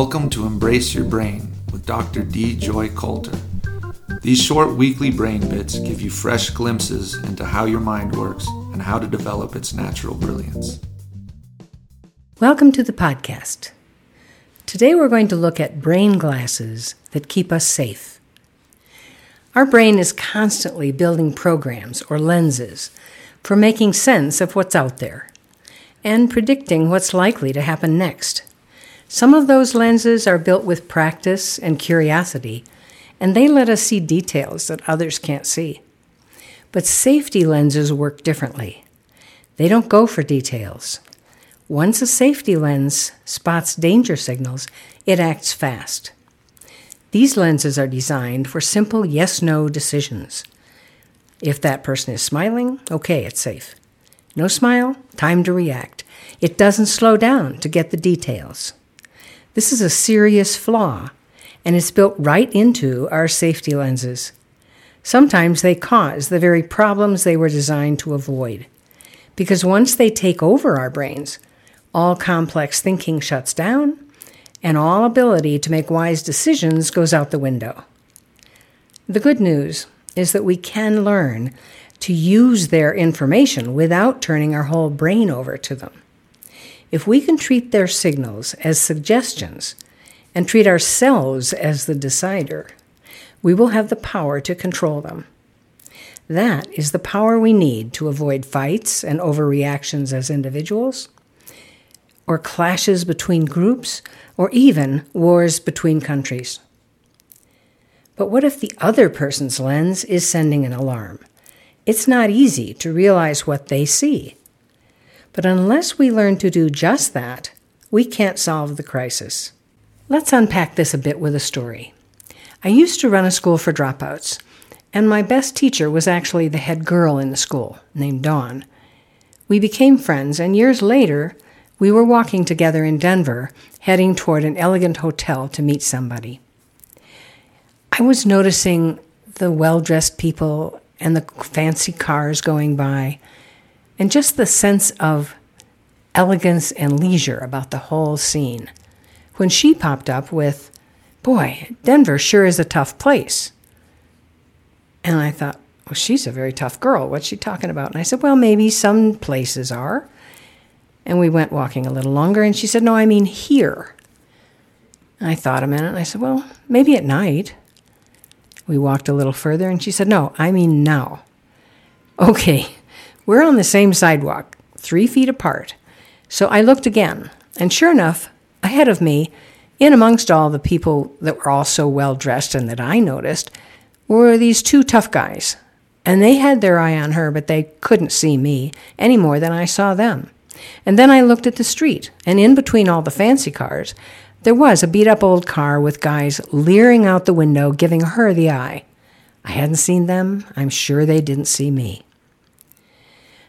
Welcome to Embrace Your Brain with Dr. D. Joy Coulter. These short weekly brain bits give you fresh glimpses into how your mind works and how to develop its natural brilliance. Welcome to the podcast. Today we're going to look at brain glasses that keep us safe. Our brain is constantly building programs or lenses for making sense of what's out there and predicting what's likely to happen next. Some of those lenses are built with practice and curiosity, and they let us see details that others can't see. But safety lenses work differently. They don't go for details. Once a safety lens spots danger signals, it acts fast. These lenses are designed for simple yes no decisions. If that person is smiling, okay, it's safe. No smile, time to react. It doesn't slow down to get the details. This is a serious flaw, and it's built right into our safety lenses. Sometimes they cause the very problems they were designed to avoid. Because once they take over our brains, all complex thinking shuts down, and all ability to make wise decisions goes out the window. The good news is that we can learn to use their information without turning our whole brain over to them. If we can treat their signals as suggestions and treat ourselves as the decider, we will have the power to control them. That is the power we need to avoid fights and overreactions as individuals, or clashes between groups, or even wars between countries. But what if the other person's lens is sending an alarm? It's not easy to realize what they see but unless we learn to do just that, we can't solve the crisis. Let's unpack this a bit with a story. I used to run a school for dropouts, and my best teacher was actually the head girl in the school, named Dawn. We became friends, and years later, we were walking together in Denver, heading toward an elegant hotel to meet somebody. I was noticing the well dressed people and the fancy cars going by, and just the sense of elegance and leisure about the whole scene. When she popped up with, Boy, Denver sure is a tough place. And I thought, Well, she's a very tough girl. What's she talking about? And I said, Well, maybe some places are. And we went walking a little longer, and she said, No, I mean here. And I thought a minute, and I said, Well, maybe at night. We walked a little further, and she said, No, I mean now. Okay, we're on the same sidewalk, three feet apart. So I looked again, and sure enough, ahead of me, in amongst all the people that were all so well dressed and that I noticed, were these two tough guys. And they had their eye on her, but they couldn't see me any more than I saw them. And then I looked at the street, and in between all the fancy cars, there was a beat up old car with guys leering out the window, giving her the eye. I hadn't seen them. I'm sure they didn't see me.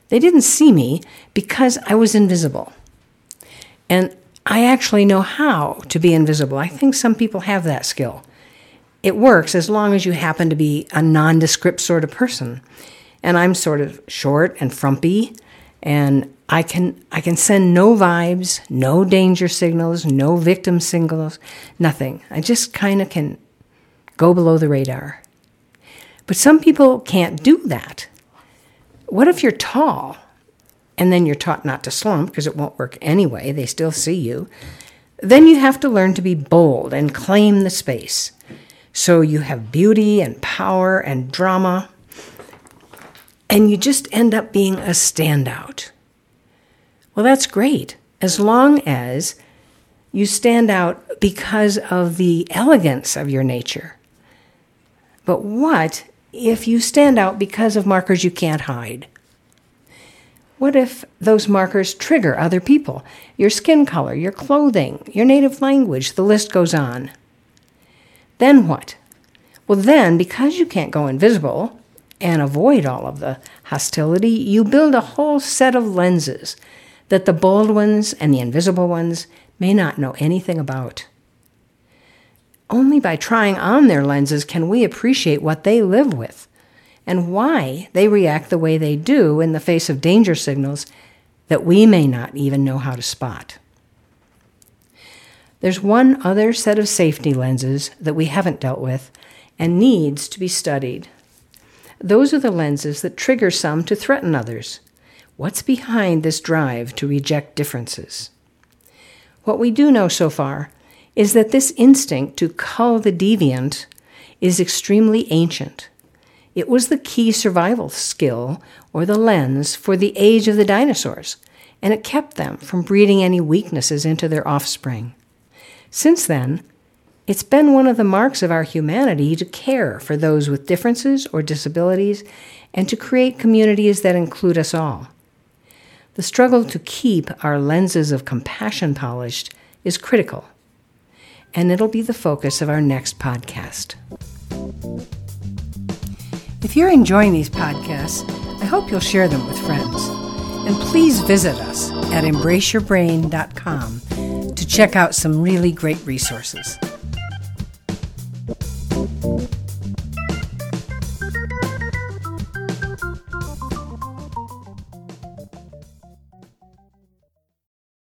They didn't see me because I was invisible. And I actually know how to be invisible. I think some people have that skill. It works as long as you happen to be a nondescript sort of person. And I'm sort of short and frumpy, and I can I can send no vibes, no danger signals, no victim signals, nothing. I just kind of can go below the radar. But some people can't do that. What if you're tall and then you're taught not to slump because it won't work anyway? They still see you. Then you have to learn to be bold and claim the space. So you have beauty and power and drama, and you just end up being a standout. Well, that's great as long as you stand out because of the elegance of your nature. But what if you stand out because of markers you can't hide? What if those markers trigger other people? Your skin color, your clothing, your native language, the list goes on. Then what? Well, then, because you can't go invisible and avoid all of the hostility, you build a whole set of lenses that the bold ones and the invisible ones may not know anything about. Only by trying on their lenses can we appreciate what they live with and why they react the way they do in the face of danger signals that we may not even know how to spot. There's one other set of safety lenses that we haven't dealt with and needs to be studied. Those are the lenses that trigger some to threaten others. What's behind this drive to reject differences? What we do know so far is that this instinct to cull the deviant is extremely ancient. It was the key survival skill or the lens for the age of the dinosaurs, and it kept them from breeding any weaknesses into their offspring. Since then, it's been one of the marks of our humanity to care for those with differences or disabilities and to create communities that include us all. The struggle to keep our lenses of compassion polished is critical, and it'll be the focus of our next podcast. If you're enjoying these podcasts, I hope you'll share them with friends. And please visit us at embraceyourbrain.com to check out some really great resources.